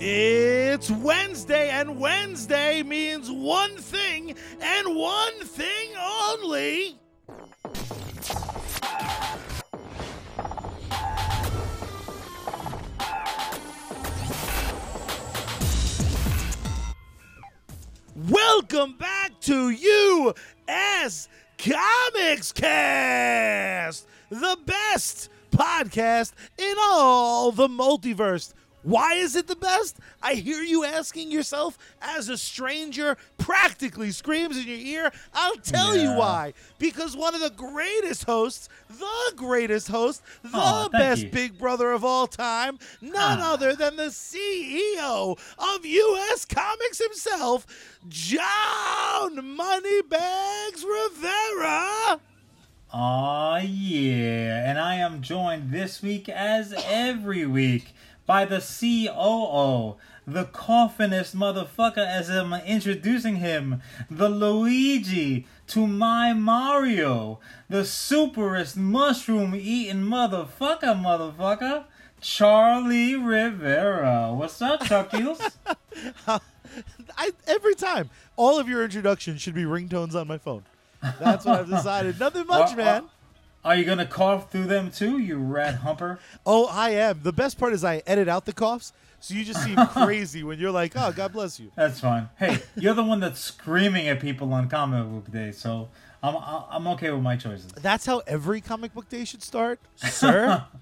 It's Wednesday, and Wednesday means one thing and one thing only. Welcome back to U.S. Comics Cast, the best podcast in all the multiverse. Why is it the best? I hear you asking yourself as a stranger practically screams in your ear. I'll tell you why. Because one of the greatest hosts, the greatest host, the thank best you. big brother of all time, none Ah. other than the CEO of US Comics himself, John Moneybags Rivera. Aw, yeah. And I am joined this week, as every week, by the COO, the coffinest motherfucker, as I'm introducing him, the Luigi to my Mario, the superest mushroom eating motherfucker, motherfucker, Charlie Rivera. What's up, Chuckies? I, every time, all of your introductions should be ringtones on my phone. That's what I've decided. Nothing much, man. Are you gonna cough through them too, you rat humper? Oh, I am. The best part is I edit out the coughs, so you just seem crazy when you're like, "Oh, God bless you." That's fine. Hey, you're the one that's screaming at people on comic book day, so I'm I'm okay with my choices. That's how every comic book day should start, sir.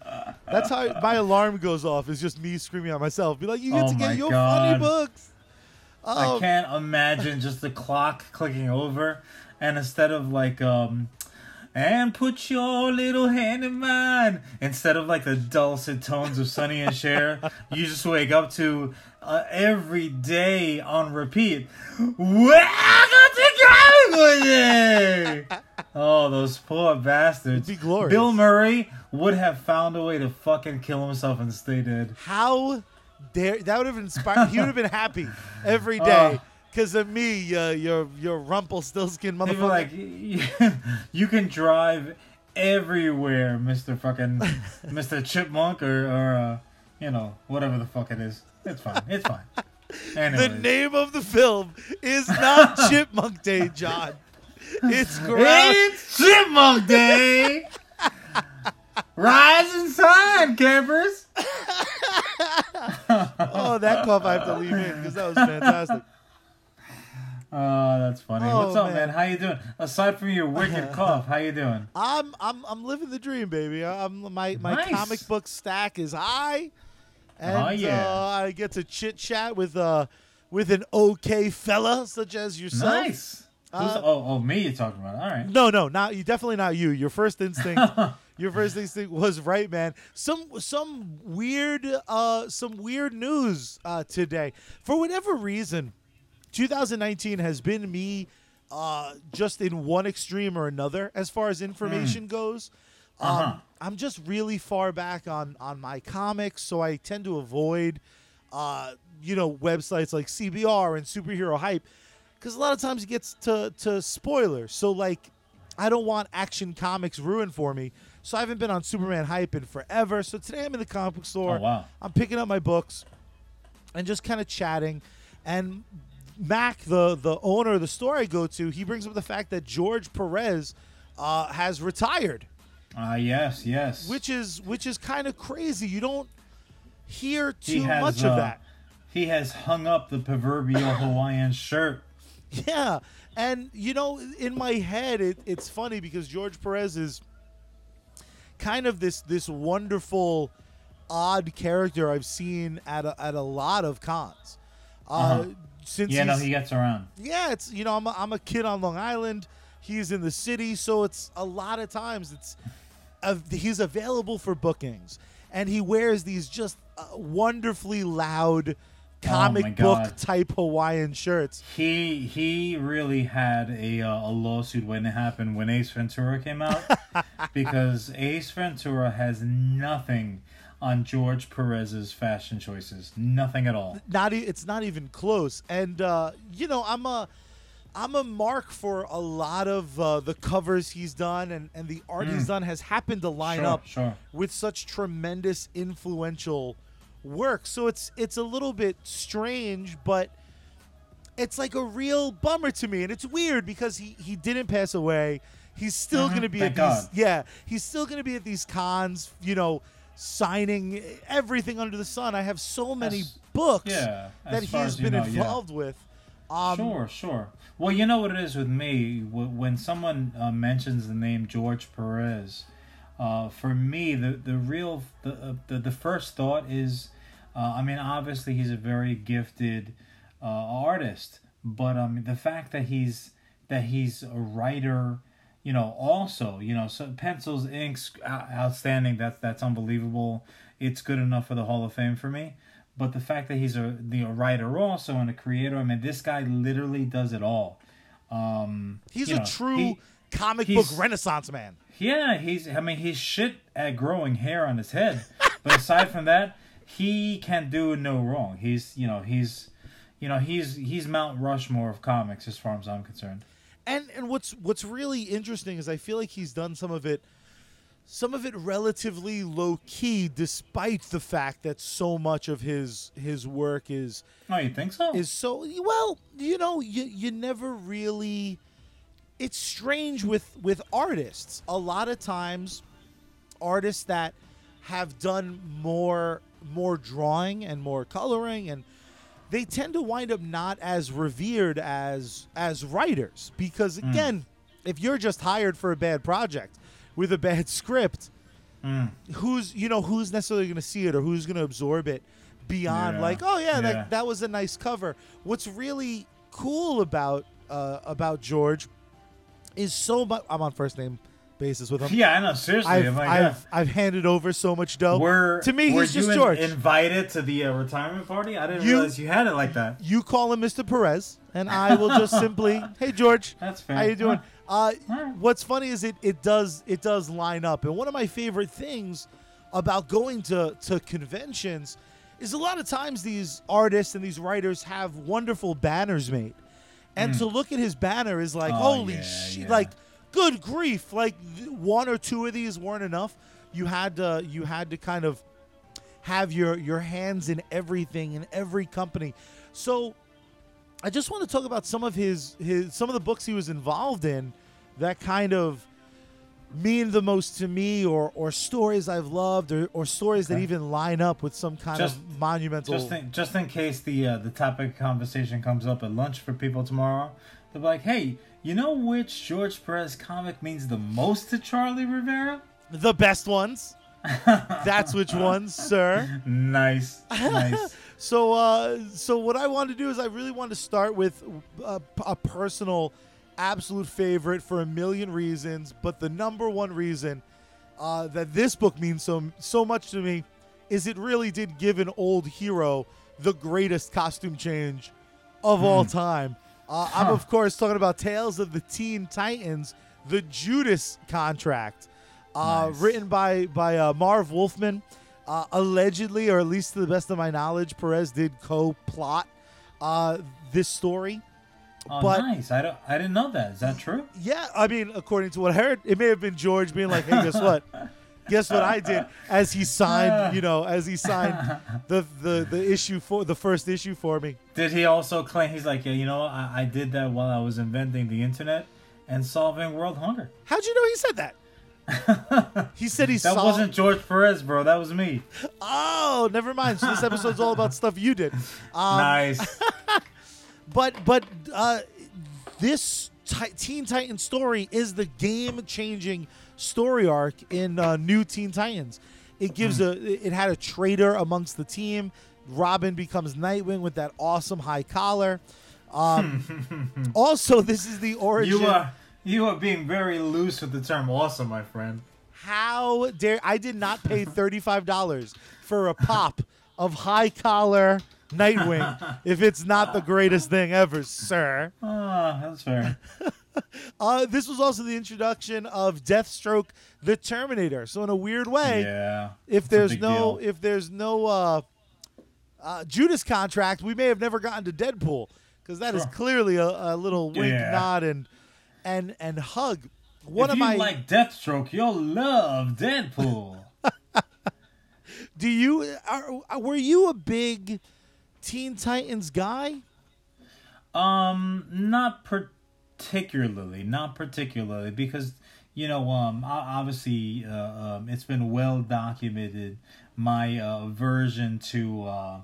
That's how my alarm goes off. Is just me screaming at myself. Be like, "You get Oh to get your funny God. books." I Oh, can't imagine just the clock clicking over, and instead of like um, and put your little hand in mine, instead of like the dulcet tones of Sonny and Cher, you just wake up to uh, every day on repeat. Welcome to Comic Book Day! Oh, those poor bastards. It'd be glorious. Bill Murray would have found a way to fucking kill himself and stay dead. how dare that would have inspired? he would have been happy every day. Oh. day because of me, uh, your your Rumpelstiltskin They were motherfucker. like, "Y- you can drive everywhere, Mister Fucking Mister Chipmunk, or or uh, you know whatever the fuck it is. It's fine. It's fine. the name of the film is not Chipmunk Day, John. It's ground. It's Chipmunk Day. Rise and shine, campers. Oh, that cough I have to leave in because that was fantastic. Oh, that's funny. Oh, What's up, man. man. How you doing? Aside from your wicked cough, how you doing? I'm I'm I'm living the dream, baby. I'm my my Nice. comic book stack is high, and Oh, yeah. uh, I get to chit chat with uh with an okay fella such as yourself. Nice. Uh, oh, oh, me you're talking about. All right. No, no, not you. Definitely not you. Your first instinct, your first instinct was right, man. Some some weird uh some weird news uh today. For whatever reason, 2019 has been me uh just in one extreme or another as far as information goes. Um, Uh-huh. I'm just really far back on on my comics, so I tend to avoid uh you know websites like CBR and Superhero Hype because a lot of times it gets to to spoilers. So like, I don't want Action Comics ruined for me. So I haven't been on Superman hype in forever. So today I'm in the comic book store. Oh, wow. I'm picking up my books and just kind of chatting. And Mac, the the owner of the store I go to, he brings up the fact that George Perez uh, has retired, Ah, yes, yes. which is which is kind of crazy. You don't hear He too has, much uh, of that. He has hung up the proverbial Hawaiian shirt. Yeah, and you know, in my head, it, it's funny because George Perez is kind of this this wonderful, odd character I've seen at a, at a lot of cons. Uh, Uh-huh. Since Yeah, no, he gets around. yeah, it's you know I'm a, I'm a kid on Long Island. He's in the city, so it's a lot of times it's uh, he's available for bookings, and he wears these just uh, wonderfully loud comic Oh book God. type Hawaiian shirts. He he really had a uh, a lawsuit when it happened when Ace Ventura came out because Ace Ventura has nothing on George Perez's fashion choices. Nothing at all. not e- it's not even close and uh you know i'm a i'm a mark for a lot of uh, the covers he's done and and the art he's done has happened to line Sure, up sure. with such tremendous influential work. So it's it's a little bit strange, but it's like a real bummer to me, and it's weird because he he didn't pass away. He's still Mhm, gonna be thank at these God. yeah. He's still gonna be at these cons. You know, signing everything under the sun. I have so many As- books yeah, that he's been know, yeah. involved with. Um, sure, sure. Well, you know what it is with me. When someone uh, mentions the name George Perez, uh, for me, the the real the uh, the, the first thought is, uh, I mean, obviously he's a very gifted uh, artist, but um, the fact that he's that he's a writer, you know, also, you know, so pencils, inks, outstanding. That's that's unbelievable. It's good enough for the Hall of Fame for me. But the fact that he's a the a writer also and a creator, I mean, this guy literally does it all. Um, He's a know, true he- comic book renaissance man. yeah, he's. I mean, he's shit at growing hair on his head, but aside from that, he can do no wrong. He's, you know, he's, you know, he's he's Mount Rushmore of comics as far as I'm concerned. And and what's what's really interesting is I feel like he's done some of it some of it relatively low key despite the fact that so much of his his work is Oh, you think so? is so well, you know, you you never really it's strange with with artists. A lot of times artists that have done more more drawing and more coloring and they tend to wind up not as revered as as writers because again, if you're just hired for a bad project with a bad script, Mm. who's you know who's necessarily going to see it or who's going to absorb it beyond Yeah. like oh yeah, Yeah. that that was a nice cover. What's really cool about uh, about George is so much. I'm on first name basis with him. yeah, I know. Seriously, I've, like, I've, I've handed over so much dough. Were to me, were he's just in- George. invited to the uh, retirement party? I didn't You- realize you had it like that. you call him Mr. Perez, and I will just simply, hey George, That's fair. how you doing? Uh, what's funny is it it does it does line up, and one of my favorite things about going to to conventions is a lot of times these artists and these writers have wonderful banners made, and to look at his banner is like. Oh, holy yeah, shit, yeah. like good grief, like one or two of these weren't enough. You had to you had to kind of have your your hands in everything in every company. So I just want to talk about some of his his some of the books he was involved in that kind of mean the most to me or or stories I've loved or, or stories that even line up with some kind Just- of monumental Just in, just in case the uh, the topic of conversation comes up at lunch for people tomorrow, they'll be like, "Hey, you know which George Perez comic means the most to Charlie Rivera?" the best ones. That's which ones, sir. Nice, nice. So, uh, so what I want to do is I really want to start with a, a personal, absolute favorite for a million reasons, but the number one reason uh, that this book means so so much to me is it really did give an old hero the greatest costume change of all time. Uh, I'm of course talking about Tales of the Teen Titans, the Judas contract, uh, Nice. written by by uh, Marv Wolfman. Uh, allegedly, or at least to the best of my knowledge, Perez did co-plot uh, this story. Oh, But- nice. I don't. I didn't know that. Is that true? Yeah, I mean, according to what I heard, it may have been George being like, "Hey, guess what? guess what I did?" As he signed, you know, as he signed the the the issue for the first issue for me. Did he also claim he's like, yeah, you know, I, I did that while I was inventing the internet and solving world hunger. How'd you know he said that? He said he That wasn't George Perez, bro. That was me. Oh, never mind. So this episode's all about stuff you did. Um, nice. But but uh, this ti- Teen Titan story is the game-changing story arc in uh, New Teen Titans. It gives Hmm. a it had a traitor amongst the team. Robin becomes Nightwing with that awesome high collar. Um, also, this is the origin. You are you are being very loose with the term awesome, my friend. How dare I did not pay thirty-five dollars for a pop of high collar Nightwing if it's not the greatest thing ever, sir. Ah, that's fair. Uh, this was also the introduction of Deathstroke, the Terminator. So in a weird way, Yeah. if there's no deal. if there's no uh, uh, Judas contract, we may have never gotten to Deadpool because that is Sure. clearly a, a little wink, Yeah. nod, and and and hug. One if of you my like Deathstroke, you'll love Deadpool. Do you are, were you a big Teen Titans guy? Um, not particularly, not particularly, because you know, um, obviously, uh, um, it's been well documented my uh, aversion to, uh,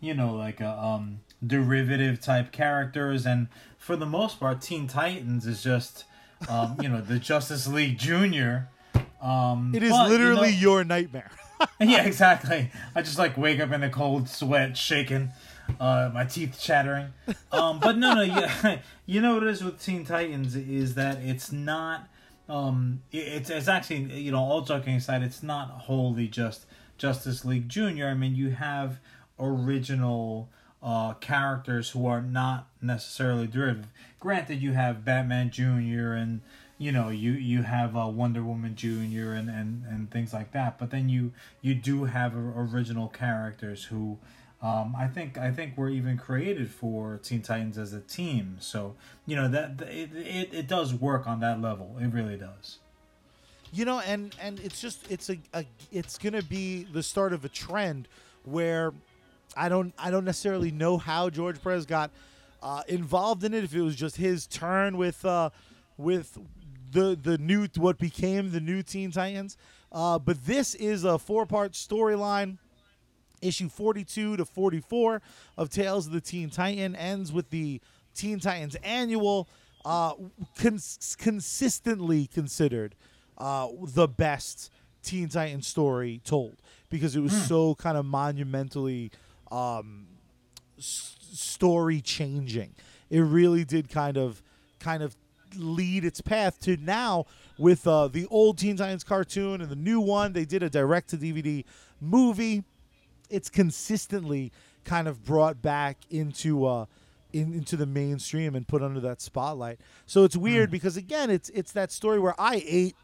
you know, like a um derivative type characters, and for the most part, Teen Titans is just, um, you know, the Justice League Junior. Um, it is but, literally you know, your nightmare. yeah, exactly. I just like wake up in the cold sweat, shaking, uh, my teeth chattering. Um, but no, no, you, you know what it is with Teen Titans is that it's not. Um, it, it's it's actually you know all joking aside, it's not wholly just Justice League Junior. I mean, you have original uh, characters who are not necessarily derivative. Granted, you have Batman Junior and you know you you have uh, Wonder Woman Junior and, and and things like that. But then you you do have original characters who. Um, I think I think we're even created for Teen Titans as a team, so you know that it, it, it does work on that level. It really does. You know, and and it's just it's a, a it's gonna be the start of a trend where I don't I don't necessarily know how George Perez got uh, involved in it. If it was just his turn with uh, with the the new what became the new Teen Titans. Uh, but this is a four part storyline. Issue 42 to 44 of Tales of the Teen Titan ends with the Teen Titans annual, uh, cons- consistently considered uh, the best Teen Titan story told because it was mm. so kind of monumentally um, s- story changing. It really did kind of kind of lead its path to now with uh, the old Teen Titans cartoon and the new one. They did a direct to DVD movie. It's consistently kind of brought back into uh, in, into the mainstream and put under that spotlight. So it's weird mm. because again, it's it's that story where I ate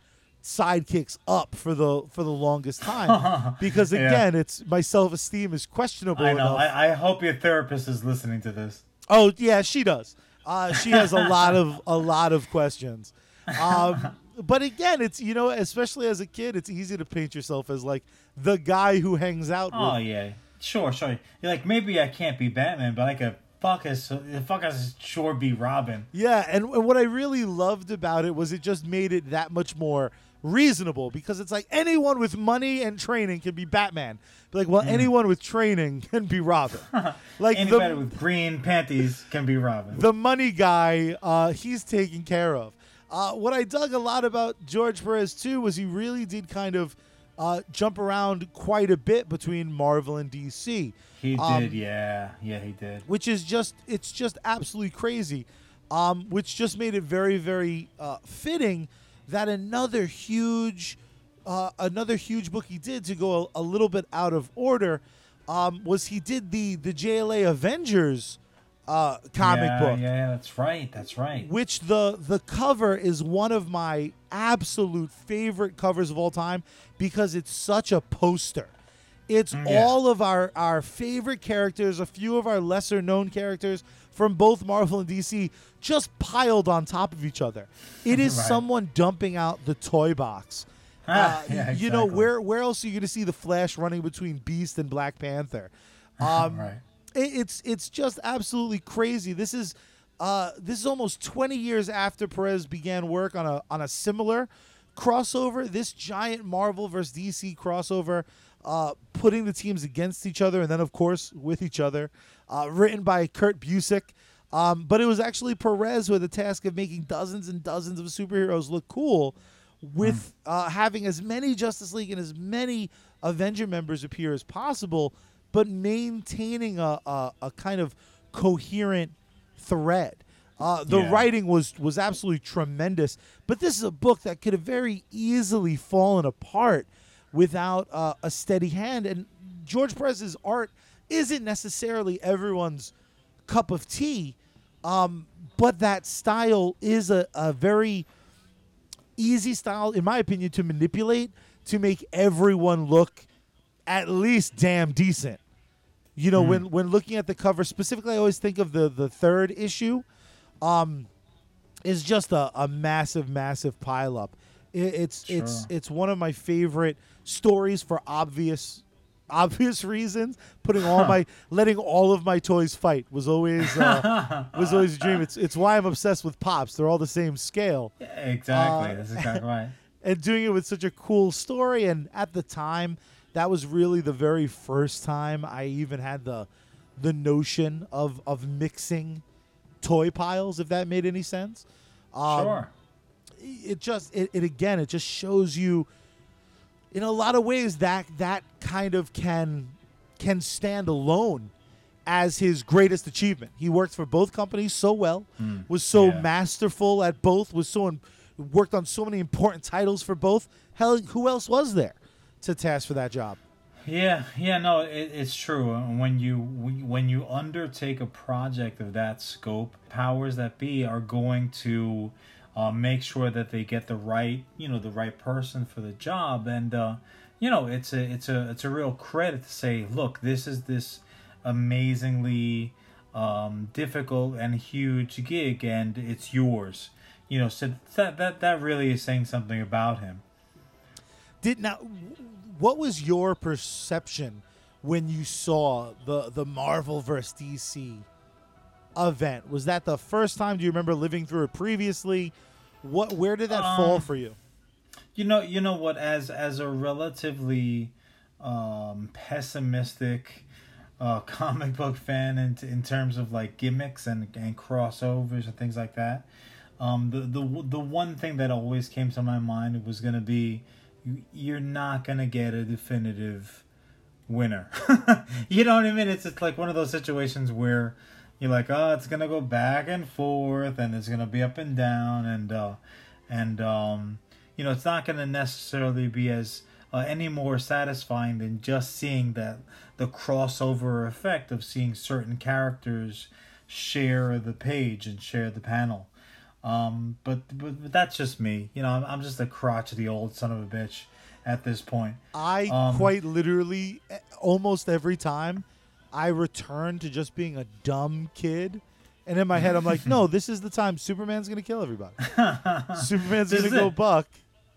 sidekicks up for the for the longest time because again, yeah. it's my self esteem is questionable. I know. I, I hope your therapist is listening to this. Oh yeah, she does. Uh, she has a lot of a lot of questions. Um, but again, it's you know, especially as a kid, it's easy to paint yourself as like the guy who hangs out. Oh with. yeah, sure, sure. You're like maybe I can't be Batman, but I could fuck us, fuck us, sure be Robin. Yeah, and, and what I really loved about it was it just made it that much more reasonable because it's like anyone with money and training can be Batman. But like, well, mm. anyone with training can be Robin. like anybody the, with green panties can be Robin. The money guy, uh, he's taken care of. Uh, what I dug a lot about George Perez too was he really did kind of uh, jump around quite a bit between Marvel and DC. He um, did, yeah, yeah, he did. Which is just it's just absolutely crazy. Um, which just made it very, very uh, fitting that another huge, uh, another huge book he did to go a, a little bit out of order um, was he did the the JLA Avengers uh, comic yeah, book. Yeah, that's right. That's right. Which the the cover is one of my absolute favorite covers of all time because it's such a poster. It's mm, yeah. all of our our favorite characters, a few of our lesser known characters from both Marvel and DC just piled on top of each other. It is right. someone dumping out the toy box. Ah, uh, yeah, exactly. You know where where else are you going to see the Flash running between Beast and Black Panther? Um, right. It, it's it's just absolutely crazy. This is uh, this is almost 20 years after Perez began work on a on a similar crossover. This giant Marvel versus DC crossover, uh, putting the teams against each other and then of course with each other. Uh, written by Kurt Busiek. Um, but it was actually Perez with the task of making dozens and dozens of superheroes look cool with mm. uh, having as many Justice League and as many Avenger members appear as possible, but maintaining a, a, a kind of coherent thread. Uh, the yeah. writing was was absolutely tremendous, but this is a book that could have very easily fallen apart without uh, a steady hand. And George Perez's art isn't necessarily everyone's cup of tea, um, but that style is a, a very easy style, in my opinion, to manipulate to make everyone look at least damn decent. You know, mm. when when looking at the cover specifically, I always think of the the third issue. Um, is just a, a massive, massive pileup. It, it's sure. it's it's one of my favorite stories for obvious obvious reasons. Putting all my, letting all of my toys fight was always uh, was always a dream. It's it's why I'm obsessed with pops. They're all the same scale. Yeah, exactly. Uh, That's exactly right. and doing it with such a cool story. And at the time, that was really the very first time I even had the the notion of of mixing toy piles, if that made any sense. Um, sure. It just it, it again it just shows you in a lot of ways that that kind of can can stand alone as his greatest achievement. He worked for both companies so well, was so yeah. masterful at both, was so in, worked on so many important titles for both. Hell, who else was there to task for that job? Yeah, yeah, no, it, it's true. When you when you undertake a project of that scope, powers that be are going to uh, make sure that they get the right, you know, the right person for the job, and uh, you know, it's a it's a it's a real credit to say, look, this is this amazingly um, difficult and huge gig, and it's yours. You know, so that that that really is saying something about him. Did now, what was your perception when you saw the the Marvel vs DC event? Was that the first time? Do you remember living through it previously? What where did that fall Um, for you? You know, you know what? As as a relatively um, pessimistic uh, comic book fan, in in terms of like gimmicks and and crossovers and things like that, um, the the the one thing that always came to my mind was gonna be, you're not gonna get a definitive winner. you know what I mean? It's it's like one of those situations where you're like, oh, it's gonna go back and forth, and it's gonna be up and down, and uh, and um, you know, it's not gonna necessarily be as uh, any more satisfying than just seeing that the crossover effect of seeing certain characters share the page and share the panel. Um, but, but but that's just me. You know, I'm, I'm just a crotchety old son of a bitch at this point. I um, quite literally eh, almost every time I return to just being a dumb kid. And in my head, I'm like, no, this is the time Superman's going to kill everybody. Superman's going to go buck.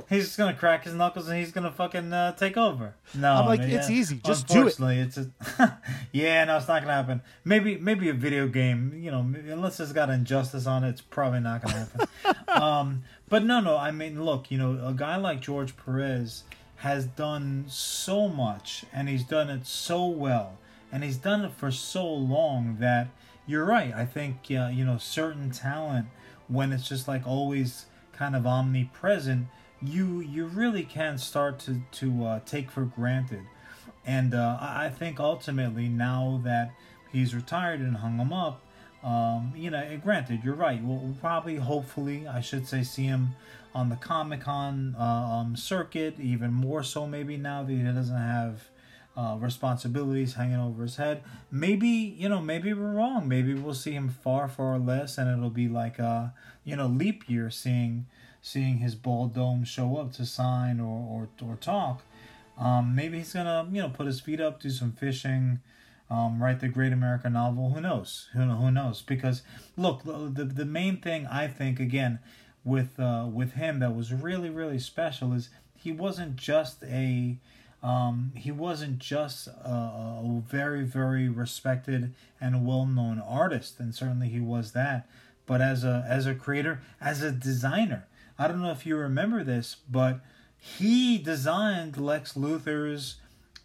He's just gonna crack his knuckles and he's gonna fucking uh, take over. No, I'm like, it's yeah. easy. Just do it. It's a, yeah, no, it's not gonna happen. Maybe, maybe a video game. You know, unless it's got injustice on it, it's probably not gonna happen. um, but no, no. I mean, look, you know, a guy like George Perez has done so much, and he's done it so well, and he's done it for so long that you're right. I think uh, you know certain talent when it's just like always kind of omnipresent you you really can start to to uh, take for granted and uh, I think ultimately now that he's retired and hung him up um, you know granted you're right we'll, we'll probably hopefully I should say see him on the Comic Con uh, um, circuit even more so maybe now that he doesn't have uh, responsibilities hanging over his head. Maybe you know, maybe we're wrong. Maybe we'll see him far, far less, and it'll be like a you know leap year seeing seeing his bald dome show up to sign or or, or talk. Um, maybe he's gonna you know put his feet up, do some fishing. Um, write the great American novel. Who knows? Who who knows? Because look, the the main thing I think again with uh, with him that was really really special is he wasn't just a um, he wasn't just a, a very, very respected and well-known artist, and certainly he was that. But as a as a creator, as a designer, I don't know if you remember this, but he designed Lex Luthor's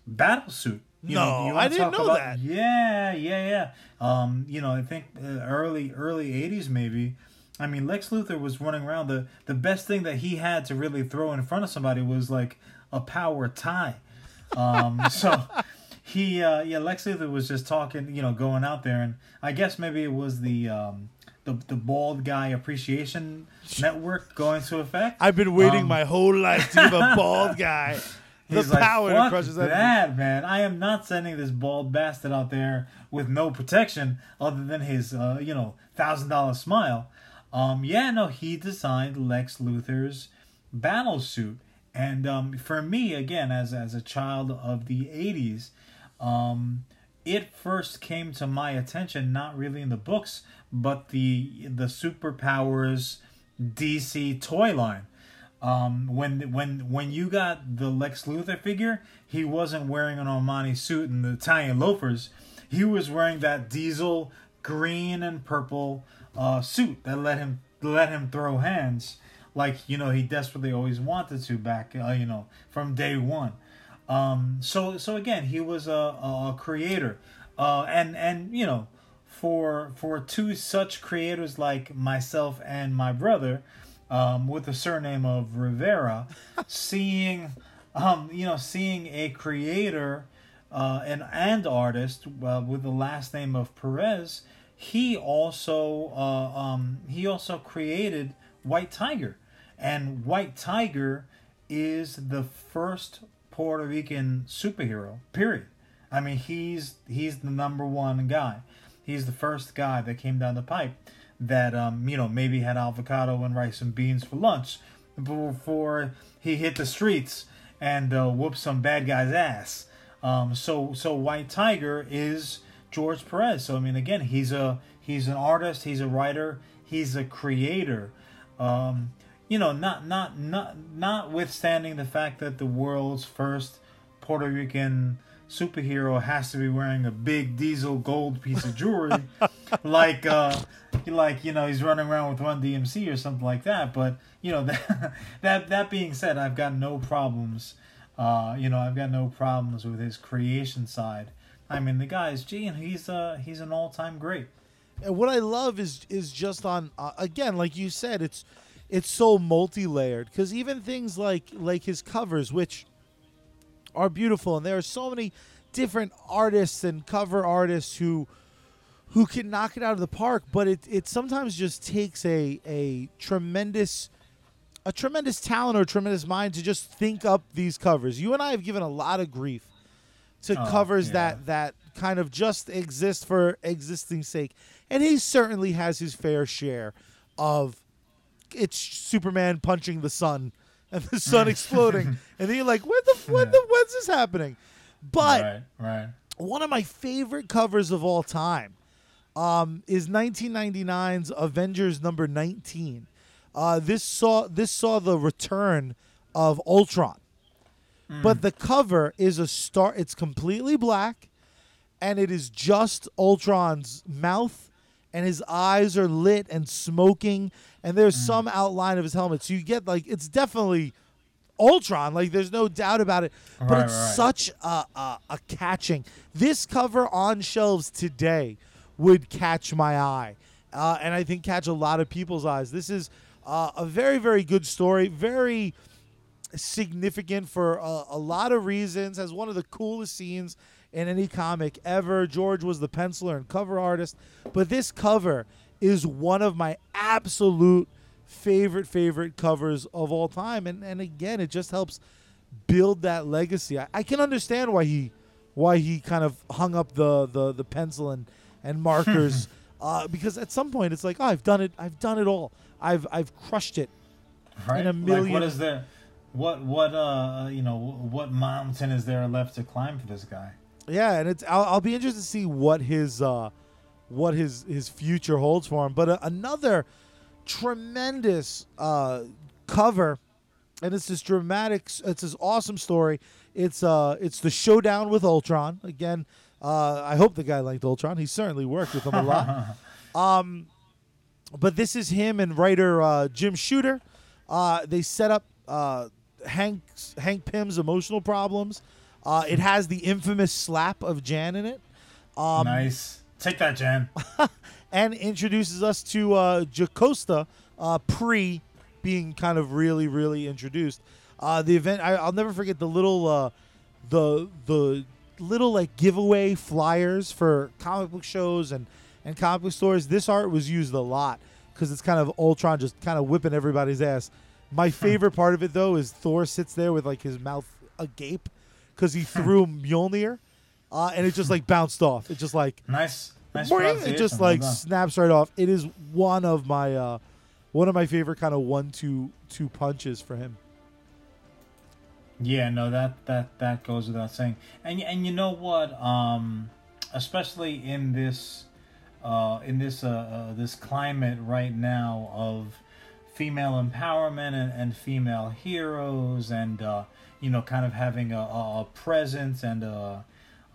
battle suit. You No, you I didn't know about- that. Yeah, yeah, yeah. Um, you know, I think uh, early early '80s maybe. I mean, Lex Luthor was running around. the The best thing that he had to really throw in front of somebody was like a power tie. Um, so he, uh, yeah, Lex Luthor was just talking, you know, going out there, and I guess maybe it was the um, the the bald guy appreciation network going to effect. I've been waiting Um, my whole life to give a bald guy the like, power to Fuck crush his enemy. that, man. I am not sending this bald bastard out there with no protection other than his, uh, you know, thousand dollar smile. Um, yeah, no, he designed Lex Luthor's battle suit, and um, for me, again, as as a child of the '80s, um, it first came to my attention not really in the books, but the the superpowers DC toy line. Um, when when when you got the Lex Luthor figure, he wasn't wearing an Armani suit and the Italian loafers. He was wearing that diesel green and purple uh, suit that let him let him throw hands like you know he desperately always wanted to back uh, you know from day one. Um, so so again, he was a, a creator, uh, and and you know for for two such creators like myself and my brother, um, with the surname of Rivera, seeing um, you know seeing a creator uh, and and artist uh, with the last name of Perez, he also uh, um, he also created White Tiger, and White Tiger is the first Puerto Rican superhero. Period. I mean, he's he's the number one guy. He's the first guy that came down the pipe that um, you know maybe had avocado and rice and beans for lunch before he hit the streets and uh, whooped some bad guy's ass. Um, so so White Tiger is George Perez. So I mean, again, he's a he's an artist, he's a writer, he's a creator. Um, you know, not not not notwithstanding the fact that the world's first Puerto Rican superhero has to be wearing a big diesel gold piece of jewelry, like uh, like you know he's running around with Run DMC or something like that. But you know that that that being said, I've got no problems. Uh, you know, I've got no problems with his creation side. I mean, the guy's gee, and he's uh he's an all time great. And what I love is is just on uh, again, like you said, it's it's so multi layered because even things like like his covers, which are beautiful, and there are so many different artists and cover artists who who can knock it out of the park, but it it sometimes just takes a a tremendous a tremendous talent or a tremendous mind to just think up these covers. You and I have given a lot of grief to Oh, covers yeah. that that kind of just exist for existing sake, and he certainly has his fair share of it's Superman punching the sun and the sun exploding, and then you're like, what the what the when's this happening? But right, right. one of my favorite covers of all time um, is 1999's Avengers number 19. Uh, this saw this saw the return of Ultron, but the cover is a star. It's completely black, and it is just Ultron's mouth, and his eyes are lit and smoking, and there's some outline of his helmet. So you get like it's definitely Ultron. Like there's no doubt about it. But it's right. such a, a a catching. This cover on shelves today would catch my eye, uh, and I think catch a lot of people's eyes. This is uh, a very very good story. Very significant for a, a lot of reasons. Has one of the coolest scenes in any comic ever. George was the penciler and cover artist, but this cover is one of my absolute favorite favorite covers of all time. And and again, it just helps build that legacy. I, I can understand why he why he kind of hung up the the, the pencil and and markers. Uh, because at some point it's like, oh, I've done it. I've done it all. I've I've crushed it. right? in a Like, million- what is there? What what uh you know what mountain is there left to climb for this guy? Yeah, and it's I'll, I'll be interested to see what his uh, what his his future holds for him. But uh, another tremendous uh, cover, and it's this dramatic. It's this awesome story. It's uh it's the showdown with Ultron again. Uh, I hope the guy liked Ultron. He certainly worked with him a lot. Um, but this is him and writer uh, Jim Shooter. Uh, they set up uh, Hank Hank Pym's emotional problems. Uh, it has the infamous slap of Jan in it, um, nice. Take that, Jan. and introduces us to uh, Jocasta uh, pre being kind of really really introduced. Uh, the event I, I'll never forget the little uh, the the little like giveaway flyers for comic book shows and and comic book stores. This art was used a lot because it's kind of Ultron just kind of whipping everybody's ass. My favorite part of it though is Thor sits there with like his mouth agape because he threw Mjolnir, uh, and it just like bounced off. It just like Nice. Nice. It just like done. snaps right off. It is one of my uh, one of my favorite kind of one two two punches for him. Yeah, no, that that that goes without saying. And and you know what? Um, especially in this, uh, in this uh, uh this climate right now of female empowerment and, and female heroes and uh, you know kind of having a, a presence and a,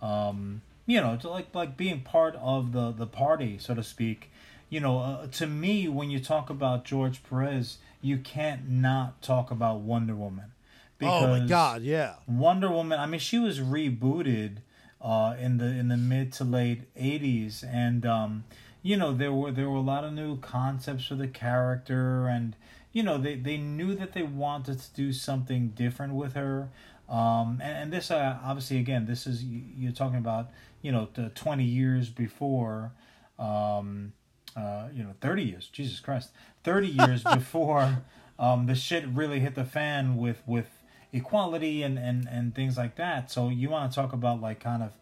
um, you know to like like being part of the the party so to speak. You know uh, to me when you talk about George Perez you can't not talk about Wonder Woman. Oh my god, yeah. Wonder Woman I mean she was rebooted uh, in the in the mid to late 80s and um, you know there were there were a lot of new concepts for the character and you know they, they knew that they wanted to do something different with her. Um, and, and this uh, obviously again this is you're talking about you know the 20 years before um, uh, you know 30 years jesus christ 30 years before um, the shit really hit the fan with with equality and and and things like that. So you want to talk about like kind of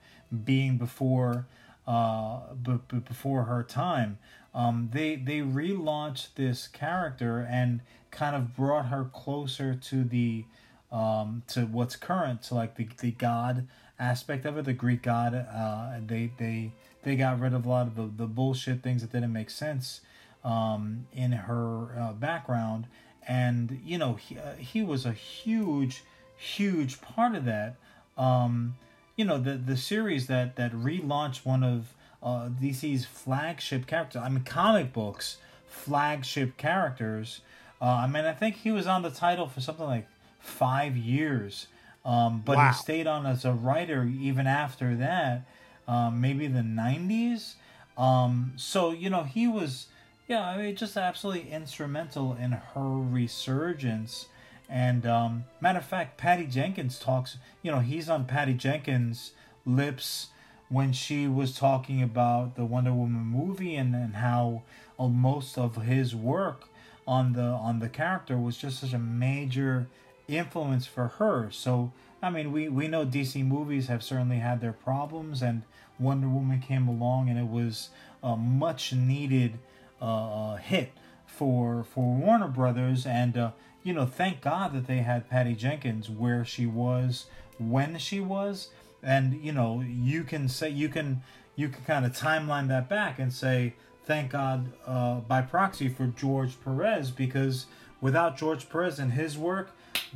being before uh b- b- before her time um they they relaunched this character and kind of brought her closer to the um to what's current to like the the god aspect of it the greek god. Uh they they they got rid of a lot of the, the bullshit things that didn't make sense um in her uh, background. And you know he, uh, he was a huge huge part of that. Um you know the the series that that relaunched one of uh DC's flagship character. I mean comic books flagship characters uh I mean I think he was on the title for something like 5 years um but Wow. he stayed on as a writer even after that um maybe the 90s um so you know he was yeah, I mean, just absolutely instrumental in her resurgence. And um, matter of fact, Patty Jenkins talks. You know, he's on Patty Jenkins' lips when she was talking about the Wonder Woman movie and, and how uh, most of his work on the on the character was just such a major influence for her. So I mean, we we know DC movies have certainly had their problems, and Wonder Woman came along, and it was a much needed uh, uh, hit for for Warner Brothers, and uh, you know, thank God that they had Patty Jenkins where she was when she was, and you know, you can say you can you can kind of timeline that back and say thank God uh, by proxy for George Perez because without George Perez and his work,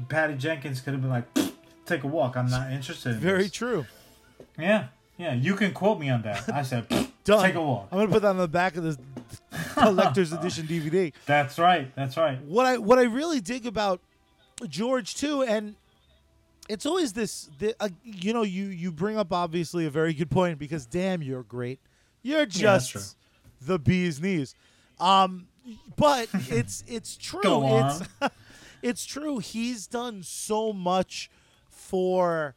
Patty Jenkins could have been like, take a walk. I'm not interested. In Very this." true. Yeah, yeah. You can quote me on that. I said, Done. take a walk. I'm gonna put that on the back of this collector's edition DVD. That's right. That's right. What I what I really dig about George too, and it's always this, the, uh, you know, you you bring up obviously a very good point because damn, you're great. You're Yeah, just the bee's knees. Um, but it's it's true. Go It's on. it's true. He's done so much for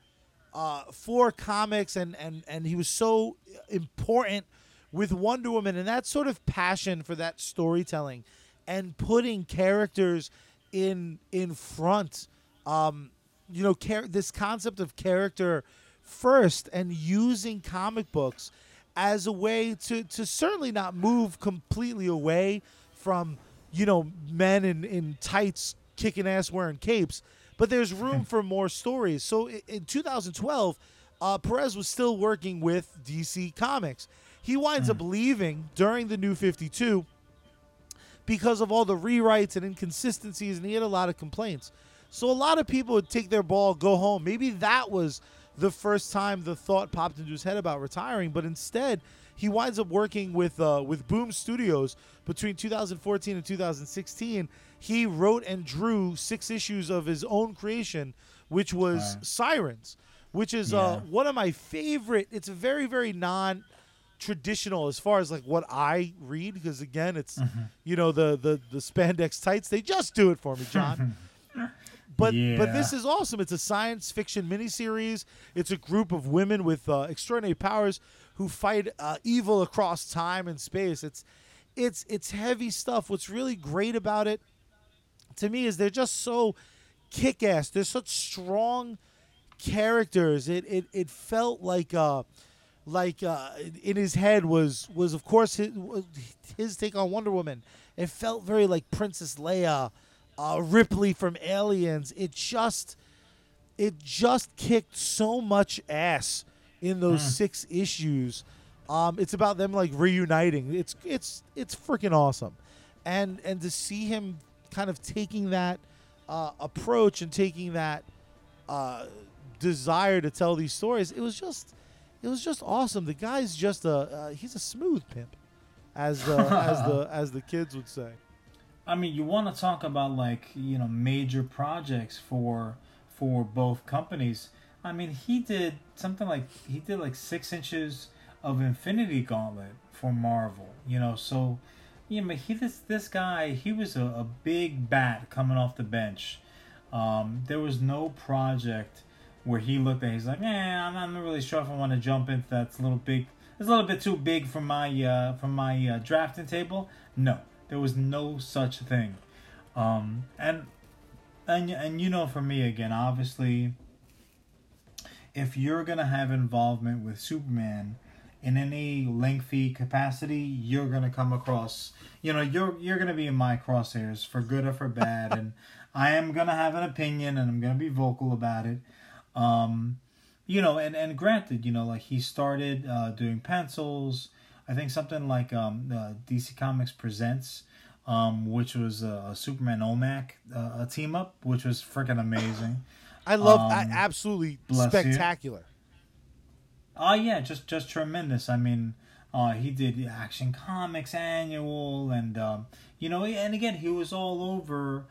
uh, for comics, and and and he was so important with Wonder Woman, and that sort of passion for that storytelling, and putting characters in in front. Um, you know, char- this concept of character first, and using comic books as a way to to certainly not move completely away from you know men in in tights kicking ass wearing capes but there's room for more stories. So in 2012 uh, perez was still working with dc comics. He winds up leaving during the new 52 because of all the rewrites and inconsistencies, and he had a lot of complaints. So a lot of people would take their ball, go home. Maybe that was the first time the thought popped into his head about retiring, but instead he winds up working with uh, with Boom Studios between 2014 and 2016. He wrote and drew six issues of his own creation, which was Wow. Sirens, which is uh, one of my favorite. It's very very non traditional as far as like what I read because again it's you know the the the spandex tights they just do it for me John but but this is awesome. It's a science fiction miniseries. It's a group of women with uh, extraordinary powers who fight uh, evil across time and space. It's it's it's heavy stuff. What's really great about it to me is they're just so kick-ass. They're such strong characters. It it, it felt like uh like uh, in his head was was of course his, his take on Wonder Woman. It felt very like Princess Leia, uh, Ripley from Aliens. It just it just kicked so much ass in those six issues. Um, it's about them like reuniting. It's it's it's freaking awesome, and and to see him kind of taking that uh, approach and taking that uh, desire to tell these stories. It was just, it was just awesome. The guy's just a uh, he's a smooth pimp, as the as the as the kids would say. I mean, you want to talk about like you know major projects for for both companies. I mean, he did something like he did like six inches of Infinity Gauntlet for Marvel. You know, so yeah, but he this this guy he was a, a big bat coming off the bench. Um, there was no project where he looked at he's like, yeah, I'm, I'm not really sure if I want to jump into that's a little big. It's a little bit too big for my uh, for my uh, drafting table. No, there was no such thing. Um, and and and you know, for me again, obviously, if you're gonna have involvement with Superman in any lengthy capacity, you're gonna come across. You know, you're you're gonna be in my crosshairs for good or for bad, and I am gonna have an opinion, and I'm gonna be vocal about it. Um, you know, and and granted, you know, like he started uh, doing pencils. I think something like um, uh, DC Comics Presents, um, which was a, a Superman OMAC uh, a team up, which was freaking amazing. I love Um, I, absolutely spectacular. Oh yeah, just just tremendous. I mean, uh, he did the Action Comics annual, and um, you know, and again, he was all over.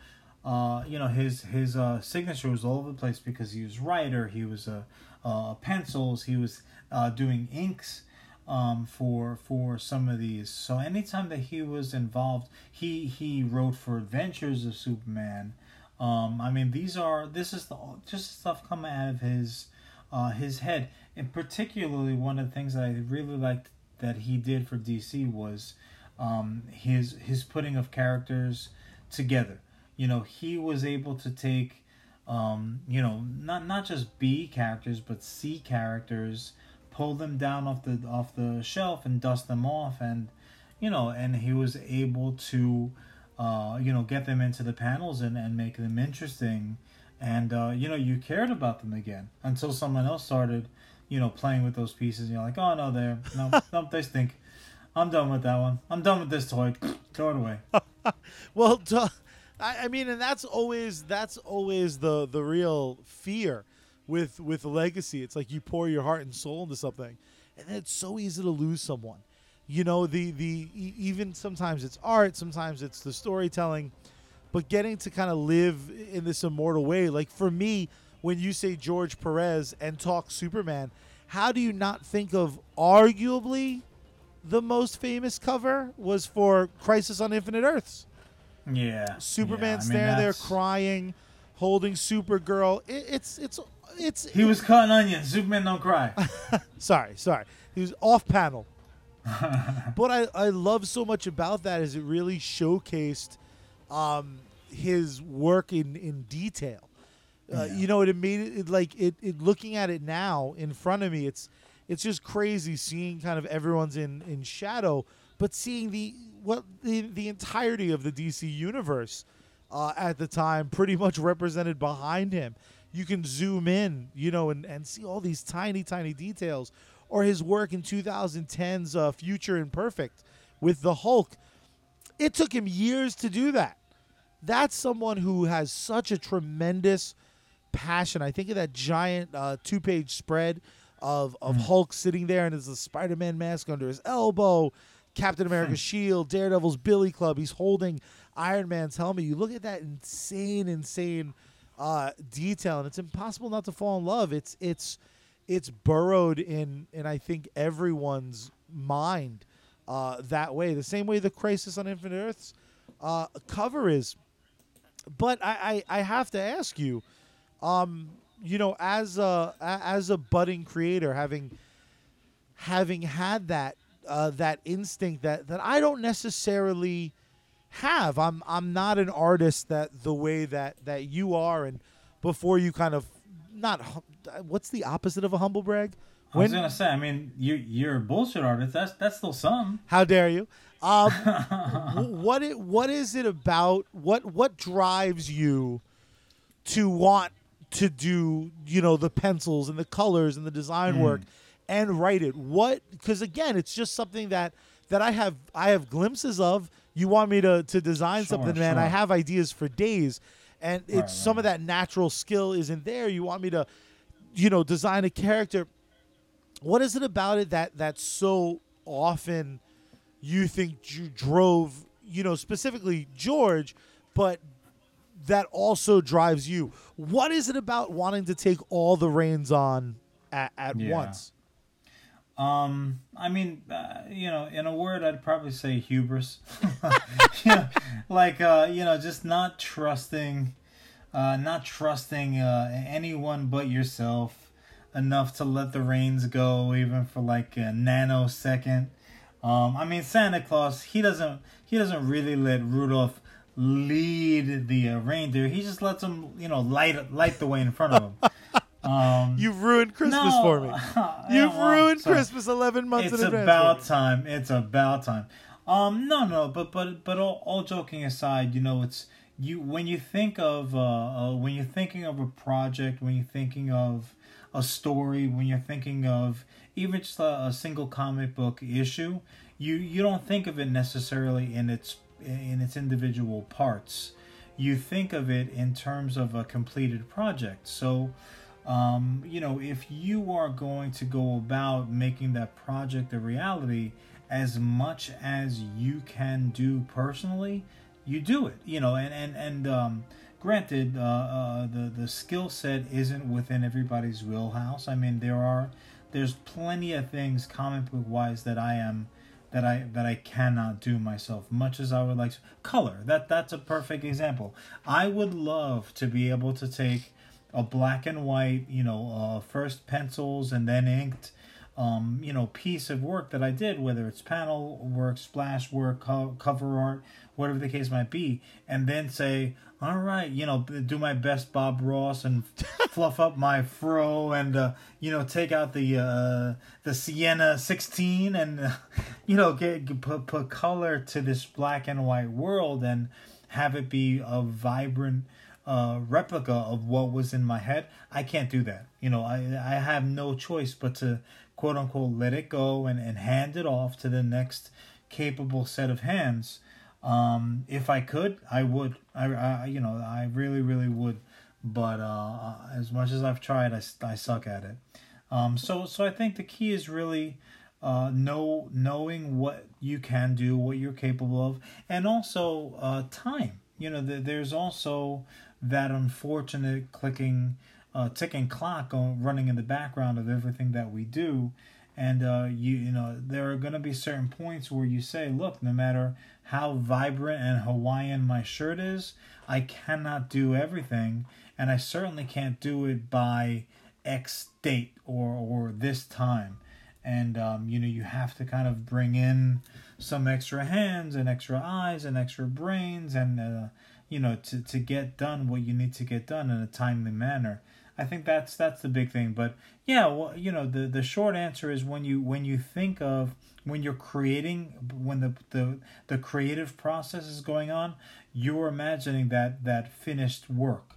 Uh, you know, his his uh, signature was all over the place because he was writer. He was uh, uh, pencils. He was uh, doing inks um, for for some of these. So anytime that he was involved, he he wrote for Adventures of Superman. Um, I mean, these are this is the just stuff coming out of his uh, his head. And particularly, one of the things that I really liked that he did for DC was um, his his putting of characters together. You know, he was able to take um, you know not not just B characters but C characters, pull them down off the off the shelf and dust them off, and you know, and he was able to uh, you know get them into the panels and and make them interesting. And uh, you know you cared about them again until someone else started you know playing with those pieces. And you're like oh no they're no no they stink. I'm done with that one. I'm done with this toy. Throw it away. Well, duh, I, I mean, and that's always that's always the the real fear with with legacy. It's like you pour your heart and soul into something, and then it's so easy to lose someone. You know, the the even sometimes it's art, sometimes it's the storytelling, but getting to kind of live in this immortal way. Like for me, when you say George Perez and talk Superman, how do you not think of arguably the most famous cover was for Crisis on Infinite Earths? yeah Superman yeah, I mean, standing there crying, holding Supergirl. It, it's it's it's. he was cutting onions superman don't cry sorry, sorry. He was off panel. but I, I love so much about that is it really showcased um, his work in, in detail. Uh, Yeah. You know, it made it, it like it, it. Looking at it now in front of me, it's it's just crazy seeing kind of everyone's in in shadow, but seeing the what the the entirety of the DC universe uh, at the time pretty much represented behind him. You can zoom in, you know, and, and see all these tiny, tiny details. Or his work in 2010's uh, Future Imperfect with the Hulk. It took him years to do that. That's someone who has such a tremendous passion. I think of that giant uh, two page spread of, of Hulk sitting there and there's a Spider Man mask under his elbow, Captain America's shield, Daredevil's Billy Club. He's holding Iron Man's helmet. You look at that insane, insane uh, detail, and it's impossible not to fall in love. It's it's it's burrowed in in I think everyone's mind uh, that way. The same way the Crisis on Infinite Earths uh, cover is. But I, I, I have to ask you, um, you know, as a as a budding creator, having having had that uh, that instinct that that I don't necessarily have. I'm I'm not an artist that the way that that you are, and before you kind of not what's the opposite of a humble brag? i was gonna say i mean you you're a bullshit artist that's that's still some How dare you? Um, what it what is it about? What what drives you to want to do you know the pencils and the colors and the design work and write it? What? Because again, it's just something that that I have I have glimpses of You want me to to design Sure, something, man? I have ideas for days, and it's Right, some of that natural skill isn't there. You want me to, you know, design a character. What is it about it that that so often you think you drove, you know, specifically George, but that also drives you? What is it about wanting to take all the reins on at, at Yeah. once? Um, I mean, uh, you know, in a word, I'd probably say hubris. you know, like, uh, you know, just not trusting, uh, not trusting uh, anyone but yourself enough to let the reins go, even for like a nanosecond. Um, I mean, Santa Claus, he doesn't, he doesn't really let Rudolph lead the uh, reindeer. He just lets him, you know, light light the way in front of him. Um, You've ruined Christmas no, for me. You've ruined so- Christmas eleven months it's in advance. about time. It's about time. Um, no, no, but but but all, all joking aside, you know, it's you when you think of uh, uh, when you're thinking of a project, when you're thinking of a story, when you're thinking of even just a, a single comic book issue, you you don't think of it necessarily in its in its individual parts. You think of it in terms of a completed project. So um, you know, if you are going to go about making that project a reality, as much as you can do personally, you do it. You know, and and and um, granted, uh, uh, the the skill set isn't within everybody's wheelhouse. I mean, there are there's plenty of things comic book wise that I am that I that I cannot do myself. Much as I would like to, color that that's a perfect example. I would love to be able to take a black and white, you know, uh, first pencils and then inked, um, you know, piece of work that I did, whether it's panel work, splash work, co- cover art, whatever the case might be, and then say, all right, you know, do my best Bob Ross and fluff up my fro and uh, you know take out the uh, the Sienna 16 and uh, you know get, get put put color to this black and white world and have it be a vibrant uh, replica of what was in my head. I can't do that. You know, I I have no choice but to quote unquote let it go and, and hand it off to the next capable set of hands. Um, if I could, I would. I, I you know I really really would. But uh, as much as I've tried, I, I suck at it. Um, so so I think the key is really uh, know knowing what you can do, what you're capable of, and also uh, time. You know, th- there's also that unfortunate clicking, uh, ticking clock on, running in the background of everything that we do, and uh, you you know there are going to be certain points where you say, look, no matter how vibrant and Hawaiian my shirt is, I cannot do everything, and I certainly can't do it by X date or or this time. And um, you know you have to kind of bring in some extra hands and extra eyes and extra brains and uh, you know to, to get done what you need to get done in a timely manner i think that's that's the big thing but yeah well you know the the short answer is when you when you think of when you're creating when the the, the creative process is going on you're imagining that that finished work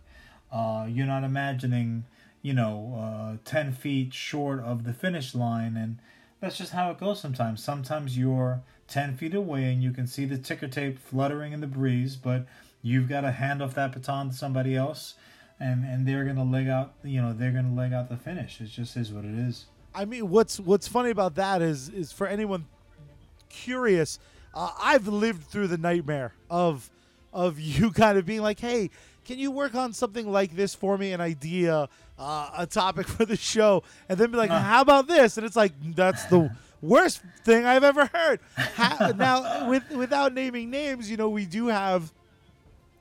uh, you're not imagining you know, uh, 10 feet short of the finish line. And that's just how it goes sometimes. Sometimes you're 10 feet away and you can see the ticker tape fluttering in the breeze, but you've got to hand off that baton to somebody else. And, and they're gonna leg out, you know, they're gonna leg out the finish. It just is what it is. I mean, what's what's funny about that is is for anyone curious, uh, I've lived through the nightmare of of you kind of being like, "Hey, can you work on something like this for me? An idea, uh, a topic for the show," and then be like, Uh. "How about this?" And it's like, "That's the worst thing I've ever heard." Ha- now, with without naming names, you know, we do have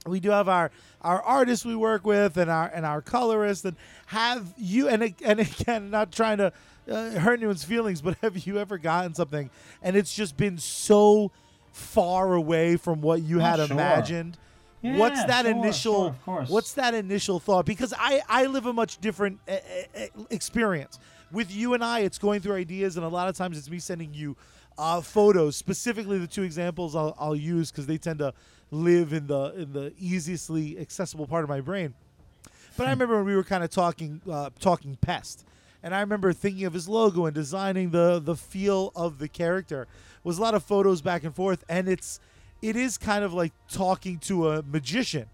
we do have our our artists we work with and our and our colorists and have you and and again not trying to uh, hurt anyone's feelings but have you ever gotten something and it's just been so far away from what you Oh, had sure. imagined? What's Yeah, that sure, initial sure, what's that initial thought? Because i i live a much different uh, experience. With you and i it's going through ideas and a lot of times it's me sending you uh, photos. Specifically the two examples i'll, I'll use because they tend to live in the in the easiestly accessible part of my brain but I remember when we were kind of talking uh, talking pest, and I remember thinking of his logo and designing the the feel of the character. Was a lot of photos back and forth, and it's it is kind of like talking to a magician.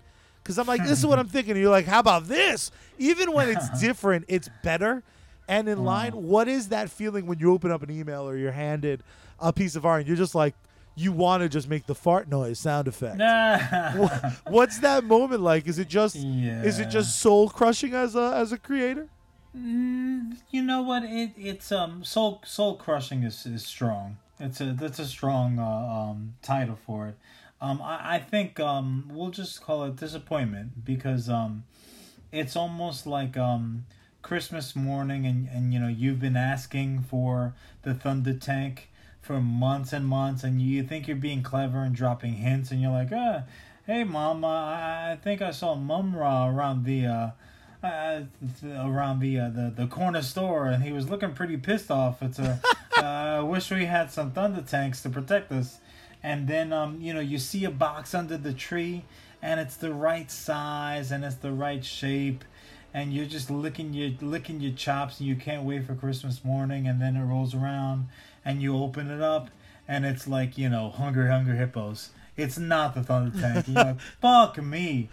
Because I'm like, this is what I'm thinking. And you're like, how about this? Even when it's different, it's better. And in line, what is that feeling when you open up an email or you're handed a piece of art and you're just like, you want to just make the fart noise sound effect? Wha- What's that moment like? Is it just is it just soul crushing as a as a creator? Mm, you know what? It it's um soul soul crushing is, is strong. It's a that's a strong uh, um title for it. Um, I, I think um we'll just call it disappointment because um it's almost like um Christmas morning and and you know you've been asking for the Thunder Tank for months and months and you think you're being clever and dropping hints and you're like ah hey mom uh, I I think I saw Mumm-Ra around the uh uh, th- around the, uh, the the corner store, and he was looking pretty pissed off. It's a, uh, I wish we had some thunder tanks to protect us. And then um, you know, you see a box under the tree, and it's the right size and it's the right shape, and you're just licking your licking your chops, and you can't wait for Christmas morning. And then it rolls around, and you open it up, and it's like you know, hungry hungry hippos. It's not the thunder tank. You're like, fuck me.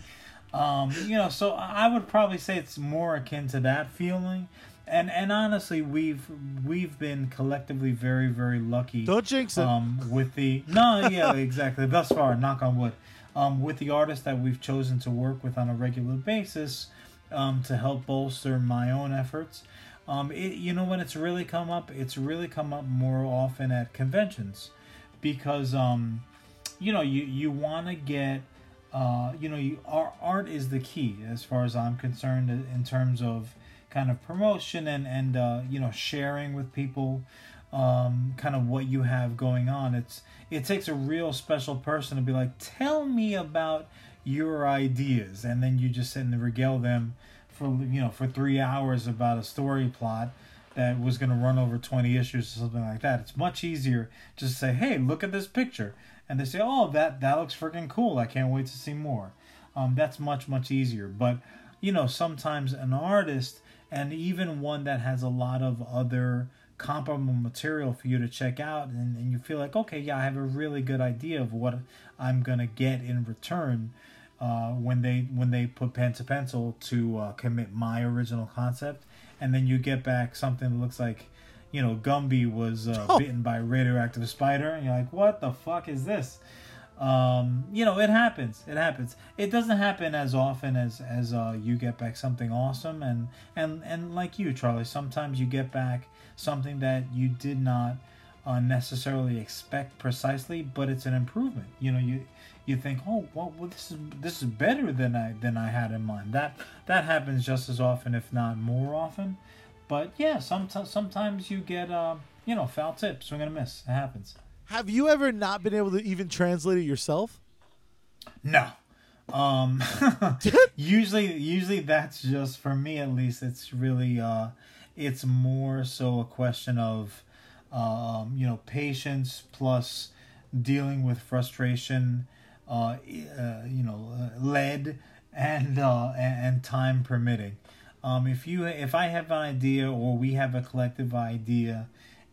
Um, you know, so I would probably say it's more akin to that feeling. And and honestly, we've we've been collectively very very lucky. Don't jinx it. Um, with the no, yeah, exactly. Thus far, knock on wood. Um, with the artists that we've chosen to work with on a regular basis, um, to help bolster my own efforts. Um, it, you know when it's really come up, it's really come up more often at conventions, because um, you know you you want to get uh, you know you art, art is the key as far as i'm concerned in in terms of kind of promotion and and uh, you know sharing with people um, kind of what you have going on. It's it takes a real special person to be like tell me about your ideas and then you just sit and regale them for you know for three hours about a story plot that was going to run over 20 issues or something like that. It's much easier just to say, hey, look at this picture. And they say, oh, that, that looks freaking cool. I can't wait to see more. Um, that's much, much easier. But, you know, sometimes an artist, and even one that has a lot of other comparable material for you to check out, and, and you feel like, okay, yeah, I have a really good idea of what I'm going to get in return. Uh, when they when they put pen to pencil to uh, commit my original concept, and then you get back something that looks like, you know, Gumby was uh, Oh. bitten by a radioactive spider, and you're like, what the fuck is this? Um, you know, it happens. It happens. It doesn't happen as often as as uh, you get back something awesome, and and and like you, Charlie, sometimes you get back something that you did not uh, necessarily expect precisely, but it's an improvement. You know, you you think, oh, well, well, this is this is better than I than I had in mind. That that happens just as often, if not more often. But yeah, sometimes sometimes you get uh, you know foul tips. Swing and a miss. It happens. Have you ever not been able to even translate it yourself? No. Um usually usually that's just for me at least it's really uh it's more so a question of um you know patience plus dealing with frustration uh, uh you know uh, lead and uh and, time permitting um if you if I have an idea or we have a collective idea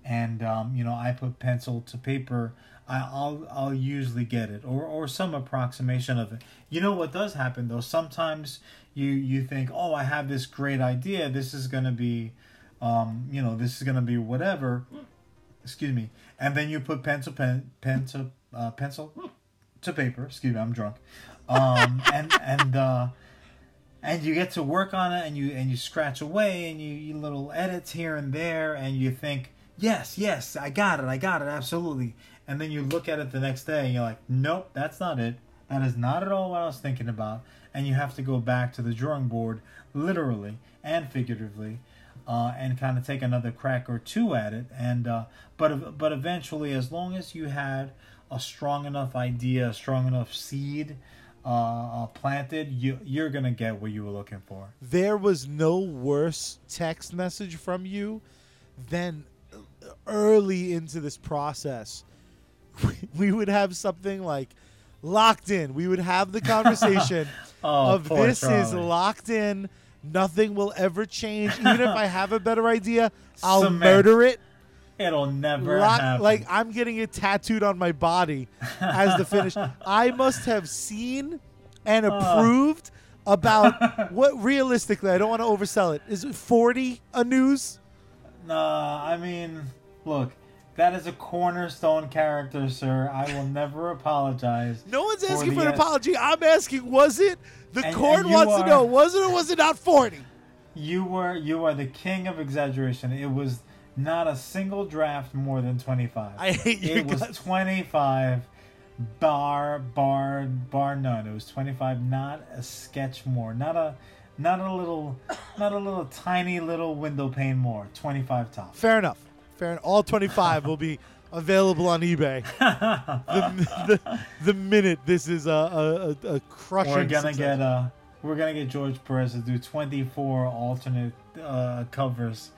and um, you know I put pencil to paper, I, I'll I'll usually get it or or some approximation of it. You know what does happen though? Sometimes you you think, oh, I have this great idea. This is gonna be, um, you know, this is gonna be whatever. Excuse me, and then you put pencil pen pen to uh, pencil to paper. Excuse me, I'm drunk. Um, and and uh, and you get to work on it and you and you scratch away and you, you little edits here and there and you think yes yes i got it i got it absolutely and then you look at it the next day and you're like nope that's not it that is not at all what i was thinking about and you have to go back to the drawing board literally and figuratively uh, and kind of take another crack or two at it and uh, but but eventually as long as you had a strong enough idea a strong enough seed uh, uh, planted, you you're gonna get what you were looking for. There was no worse text message from you than early into this process. We would have something like locked in. We would have the conversation Oh, of this is locked in. Nothing will ever change. Even if I have a better idea, I'll Cement. murder it. It'll never Lock- happen. like I'm getting it tattooed on my body as the finish. I must have seen and uh. approved about what realistically. I don't want to oversell it. Is it 40 a news? Nah, I mean, look, that is a cornerstone character, sir. I will never apologize. No one's asking the for an es- apology. I'm asking, was it? The And- court and wants to know, was it or was it not 40? You were you are the king of exaggeration. It was not a single draft more than twenty five. I hate your It was guts. twenty five, bar bar bar none. It was twenty five. Not a sketch more. Not a not a little not a little tiny little window pane more. Twenty five top. Fair enough. Fair enough. All 25 will be available on eBay the, the, the minute this is a, a, a, a crushing We're gonna get uh we're gonna get George Perez to do twenty four alternate uh, covers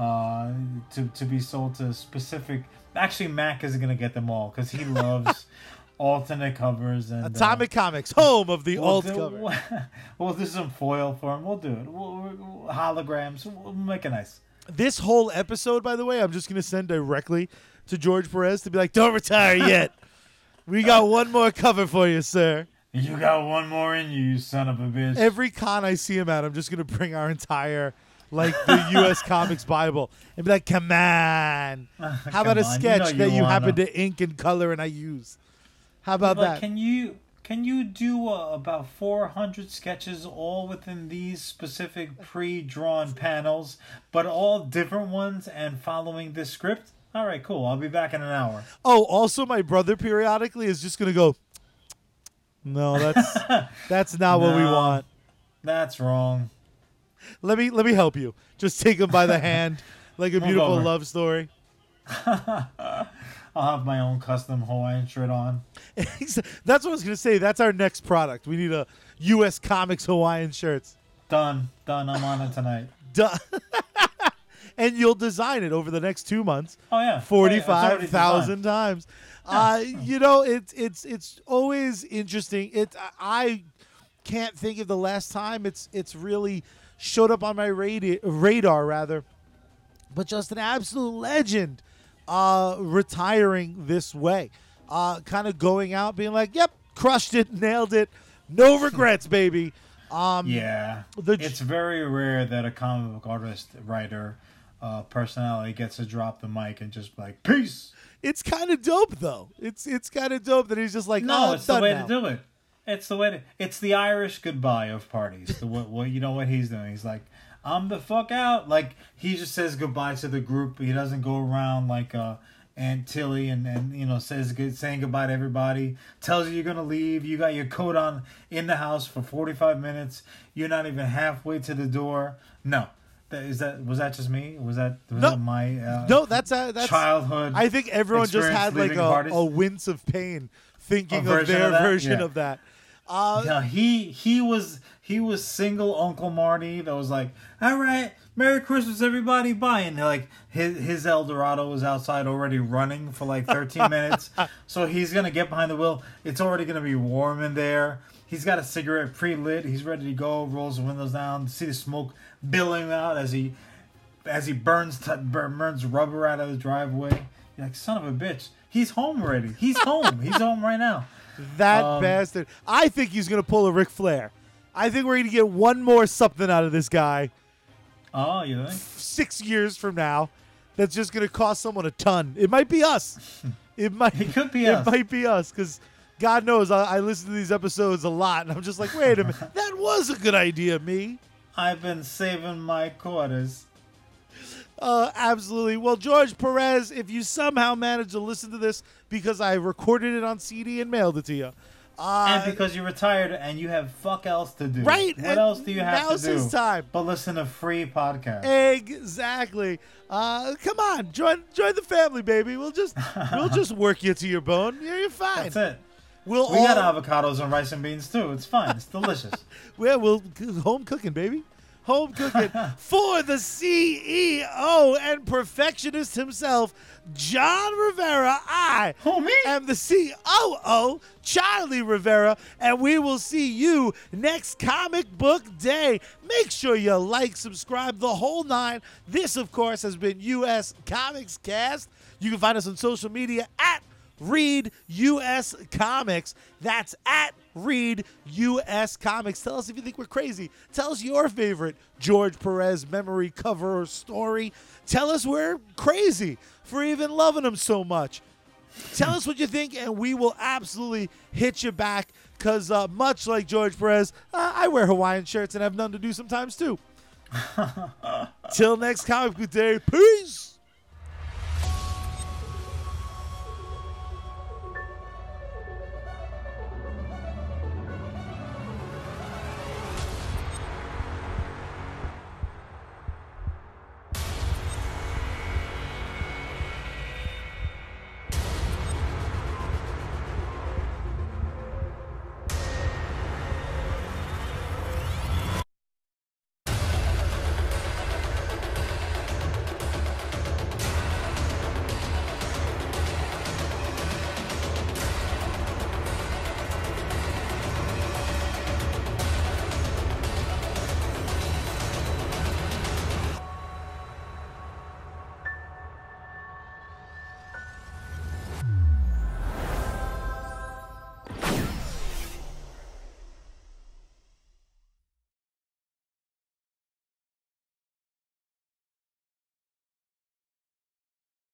uh, to to be sold to specific. Actually, Mac is gonna get them all because he loves alternate covers and uh, Atomic Comics, home of the we'll alt do, cover. We'll do some foil for him. We'll do it. We'll, we'll- holograms. We'll make it nice. This whole episode, by the way, I'm just going to send directly to George Perez to be like, don't retire yet. we got one more cover for you, sir. You got one more in you, you son of a bitch. Every con I see him at, I'm just going to bring our entire, like, the U.S. Comics Bible and be like, come on. How about a on, you sketch know that you happen to ink and color and I use? How about Like, that? can you can you do uh, about 400 sketches all within these specific pre-drawn panels, but all different ones and following this script? All right, cool. I'll be back in an hour. Oh, also, my brother periodically is just going to go, no, that's that's not what we want. That's wrong. Let me let me help you. Just take him by the hand, like a beautiful over. love story. I'll have my own custom Hawaiian shirt on. that's what I was gonna say. That's our next product. We need a U.S. Comics Hawaiian shirts. Done. Done. I'm on it tonight. Duh. and you'll design it over the next two months, Oh yeah. forty-five thousand times. Uh, you know, it's it's it's always interesting. It I can't think of the last time it's it's really showed up on my radar, radar rather, but just an absolute legend uh, retiring this way, uh, kind of going out being like, "Yep, crushed it, nailed it, no regrets, baby." Um, Yeah. The- it's very rare that a comic book artist, writer, uh, personality gets to drop the mic and just be like, peace. It's kind of dope though. It's it's kind of dope that he's just like, No, "Oh, it's the way now." to do it. It's the way to. It's the Irish goodbye of parties. The what, what you know what he's doing. He's like, I'm the fuck out. Like he just says goodbye to the group. He doesn't go around like uh Aunt Tilly and and you know says good saying goodbye to everybody. Tells you you're gonna leave. You got your coat on in the house for 45 minutes. You're not even halfway to the door. No. That, is that was that just me? Was that was No. that my uh, No, that's a, that's. childhood? I think everyone just had like a, parties? a wince of pain thinking A of their of version Yeah. of that. Uh, Yeah, he he was he was single Uncle Marty that was like, all right, Merry Christmas, everybody, bye. And like his his Eldorado was outside already running for like 13 minutes, so he's gonna get behind the wheel. It's already gonna be warm in there. He's got a cigarette pre-lit. He's ready to go. Rolls the windows down. See the smoke billowing out as he as he burns t- burns rubber out of the driveway. You're like, son of a bitch. He's home already. He's home. He's home right now. That Um, bastard. I think he's gonna pull a Ric Flair. I think we're gonna get one more something out of this guy Oh, you think? six years from now. That's just gonna cost someone a ton. It might be us. It might. It could be us. it us. might be us because. God knows, I, I listen to these episodes a lot, and I'm just like, wait a minute, that was a good idea, me. I've been saving my quarters. Uh, absolutely. Well, George Perez, if you somehow manage to listen to this because I recorded it on CD and mailed it to you, uh, and because you're retired and you have fuck else to do. Right, What and else do you have now's to do? his time. But listen to free podcast. exactly. Uh, come on, join join the family, baby. We'll just we'll just work you to your bone. Yeah, you're fine. That's it. We'll We all got avocados and rice and beans too. It's fine. It's delicious. yeah, we'll home cooking, baby. Home cooking for the CEO and perfectionist himself, John Rivera. I me? am the COO, Charlie Rivera, and we will see you next comic book day. Make sure you like, subscribe, the whole nine. This, of course, has been US Comics Cast. You can find us on social media at Read US Comics. That's at Read US Comics. Tell us if you think we're crazy. Tell us your favorite George Perez memory cover or story. Tell us we're crazy for even loving him so much. Tell us what you think, and we will absolutely hit you back. Because uh, much like George Perez, uh, I wear Hawaiian shirts and have none to do sometimes too. Till next comic book day, peace.